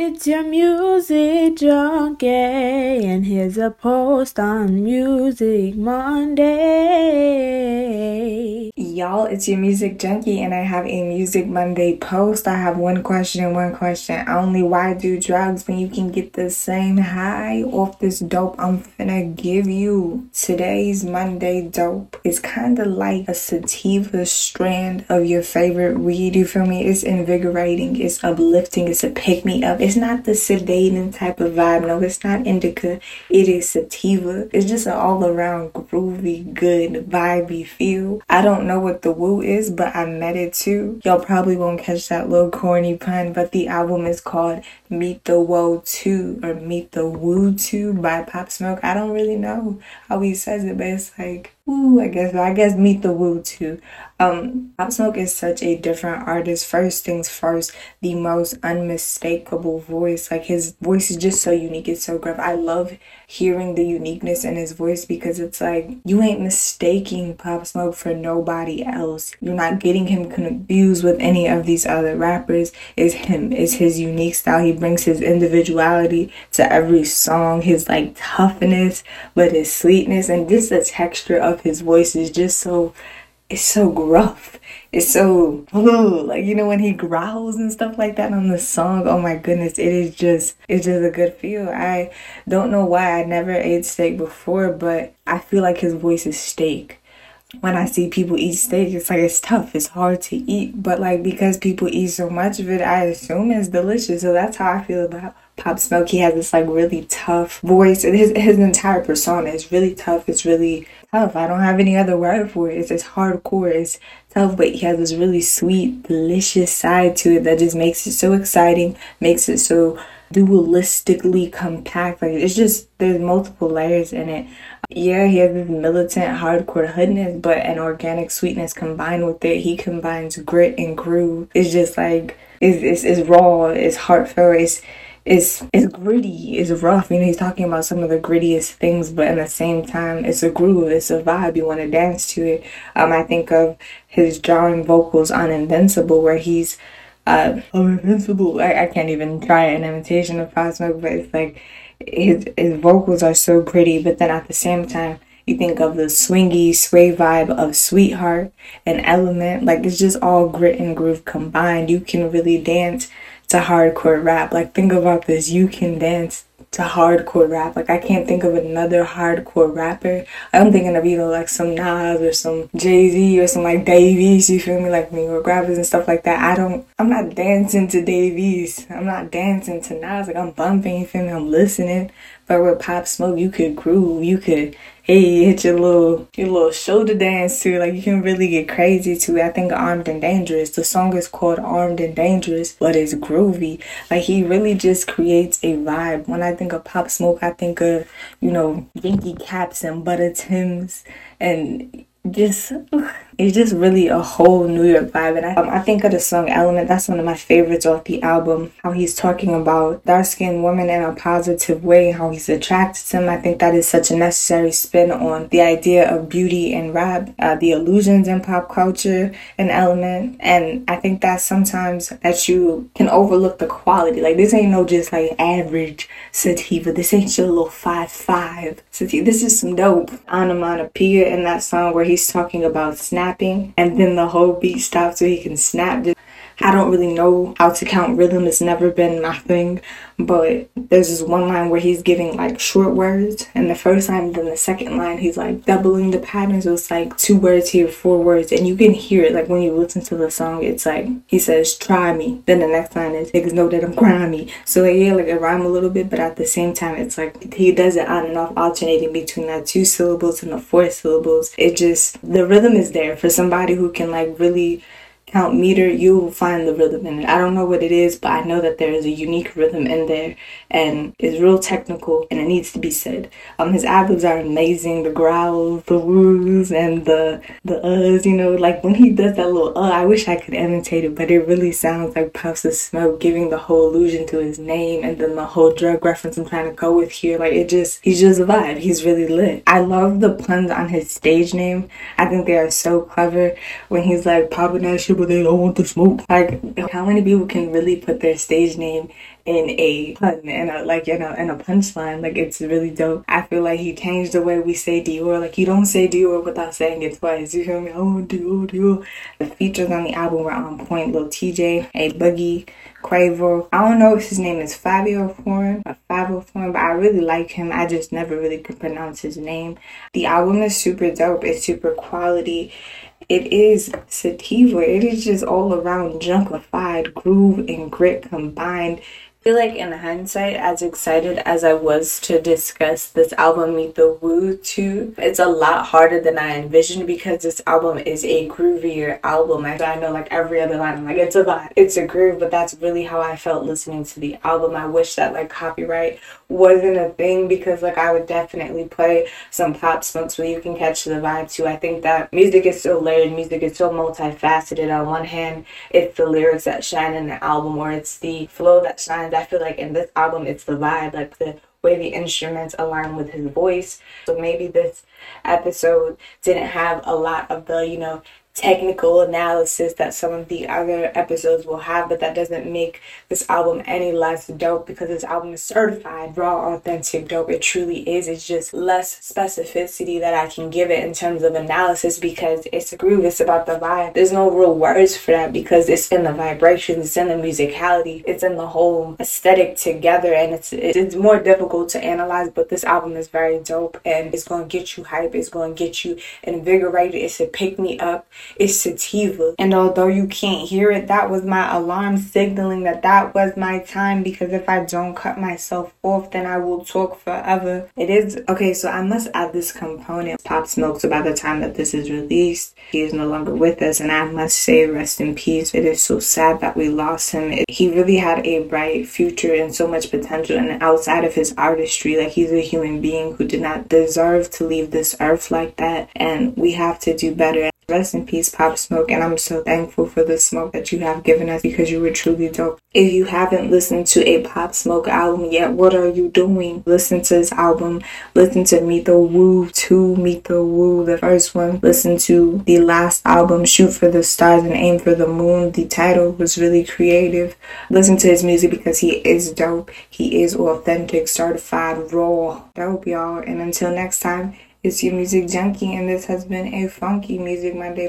It's your music junkie, and here's a post on Music Monday. Y'all, it's your music junkie, and I have a Music Monday post. I have one question and one question only. Why do drugs when you can get the same high off this dope I'm finna give you? Today's Monday dope is kind of like a sativa strand of your favorite weed. You feel me? It's invigorating, it's uplifting, it's a pick me up it's not the sedating type of vibe. No, it's not indica. It is sativa. It's just an all around groovy, good, vibey feel. I don't know what the woo is, but I met it too. Y'all probably won't catch that little corny pun, but the album is called Meet the Woe 2 or Meet the Woo 2 by Pop Smoke. I don't really know how he says it, but it's like Ooh, I guess I guess Meet the Woo too. Um, Pop Smoke is such a different artist. First things first, the most unmistakable voice. Like his voice is just so unique. It's so gruff. I love hearing the uniqueness in his voice because it's like you ain't mistaking Pop Smoke for nobody else. You're not getting him confused with any of these other rappers. It's him. It's his unique style. He brings his individuality to every song. His like toughness, but his sweetness and just the texture of his voice is just so it's so gruff. It's so ooh, like you know when he growls and stuff like that on the song. Oh my goodness, it is just it's just a good feel. I don't know why I never ate steak before, but I feel like his voice is steak. When I see people eat steak, it's like it's tough, it's hard to eat. But like because people eat so much of it, I assume it's delicious. So that's how I feel about Pop Smoke. He has this like really tough voice, and his his entire persona is really tough. It's really tough. I don't have any other word for it. It's just hardcore. It's tough, but he has this really sweet, delicious side to it that just makes it so exciting, makes it so dualistically compact. Like it's just there's multiple layers in it. Yeah, he has this militant hardcore hoodness, but an organic sweetness combined with it. He combines grit and groove. It's just like it's it's, it's raw, it's heartfelt, it's it's it's gritty, it's rough. You know, he's talking about some of the grittiest things, but at the same time, it's a groove, it's a vibe. You want to dance to it. Um, I think of his jarring vocals on Invincible, where he's uh, I'm invincible. I, I can't even try an imitation of Pop Smoke, but it's like his his vocals are so pretty, but then at the same time. You think of the swingy sway vibe of Sweetheart and Element, like it's just all grit and groove combined. You can really dance to hardcore rap. Like think about this, you can dance to hardcore rap. Like I can't think of another hardcore rapper. I'm thinking of either like some Nas or some Jay Z or some like Davies. You feel me? Like New York rappers and stuff like that. I don't. I'm not dancing to Davies. I'm not dancing to Nas. Like I'm bumping. You feel me? I'm listening. But with Pop Smoke, you could groove. You could hey, hit your little your little shoulder dance too. like you can really get crazy too. I think Armed and Dangerous. The song is called Armed and Dangerous, but it's groovy. Like he really just creates a vibe. When I think of Pop Smoke, I think of, you know, Yankee caps and butter Tims and just it's just really a whole New York vibe. And I, um, I think of the song Element, that's one of my favorites off the album. How he's talking about dark skinned women in a positive way, how he's attracted to them. I think that is such a necessary spin on the idea of beauty and rap, uh, the illusions in pop culture and Element. And I think that sometimes that you can overlook the quality. Like this ain't no just like average sativa. This ain't your little five five sativa. This is some dope onomatopoeia in that song where he's talking about snap snapping and then the whole beat stops so he can snap. I don't really know how to count rhythm. It's never been my thing. But there's this one line where he's giving like short words, and the first line, then the second line, he's like doubling the patterns. So it's like two words here, four words, and you can hear it. Like when you listen to the song, it's like he says, "Try me." Then the next line is, "Niggas know that I'm grimy." So like, yeah, like it rhyme a little bit, but at the same time, it's like he does it on and off, alternating between that two syllables and the four syllables. It just the rhythm is there for somebody who can like really count meter, you will find the rhythm in it. I don't know what it is, but I know that there is a unique rhythm in there and it's real technical and it needs to be said. Um his ad are amazing, the growls, the woos and the the uhs, you know, like when he does that little uh I wish I could imitate it, but it really sounds like puffs of smoke giving the whole illusion to his name and then the whole drug reference I'm trying to go with here. Like it just he's just a vibe. He's really lit. I love the puns on his stage name. I think they are so clever when he's like Papa Nash they don't want the smoke. Like, how many people can really put their stage name in a pun and a like in a in a punchline. Like it's really dope. I feel like he changed the way we say Dior. Like you don't say Dior without saying it twice. You feel me? Oh Dior, Dior. The features on the album were on point. Lil Tjay, A Boogie, Quavo. I don't know if his name is Fabio Foreign or Fabio Foreign, but I really like him. I just never really could pronounce his name. The album is super dope. It's super quality. It is sativa. It is just all around junkified groove and grit combined feel like in hindsight, as excited as I was to discuss this album, Meet the Woo 2, it's a lot harder than I envisioned because this album is a groovier album. I, I know like every other line, I'm like, it's a vibe, it's a groove, but that's really how I felt listening to the album. I wish that like copyright wasn't a thing because like I would definitely play some pop smokes where you can catch the vibe too. I think that music is so layered, music is so multifaceted. On one hand, it's the lyrics that shine in the album or it's the flow that shines I feel like in this album, it's the vibe, like the way the instruments align with his voice. So maybe this episode didn't have a lot of the, you know, technical analysis that some of the other episodes will have, but that doesn't make this album any less dope because this album is certified raw, authentic dope. It truly is. It's just less specificity that I can give it in terms of analysis because it's a groove, it's about the vibe. There's no real words for that because it's in the vibrations, it's in the musicality, it's in the whole aesthetic together, and it's it's more difficult to analyze. But this album is very dope and it's gonna get you hype, it's gonna get you invigorated, it's to pick me up is sativa. And although you can't hear it, that was my alarm signaling that that was my time because if I don't cut myself off, then I will talk forever. It is okay, so I must add this component. Pop Smoke, so by the time that this is released, he is no longer with us, and I must say, rest in peace. It is so sad that we lost him. It, he really had a bright future and so much potential, and outside of his artistry, like he's a human being who did not deserve to leave this earth like that, and we have to do better. Rest in peace, Pop Smoke, and I'm so thankful for the smoke that you have given us because you were truly dope. If you haven't listened to a Pop Smoke album yet, what are you doing? Listen to this album. Listen to Meet the Woo 2, Meet the Woo, the first one. Listen to the last album, Shoot for the Stars and Aim for the Moon. The title was really creative. Listen to his music because he is dope. He is authentic, certified, raw. Dope, y'all. And until next time, it's your music junkie, and this has been a funky music Monday.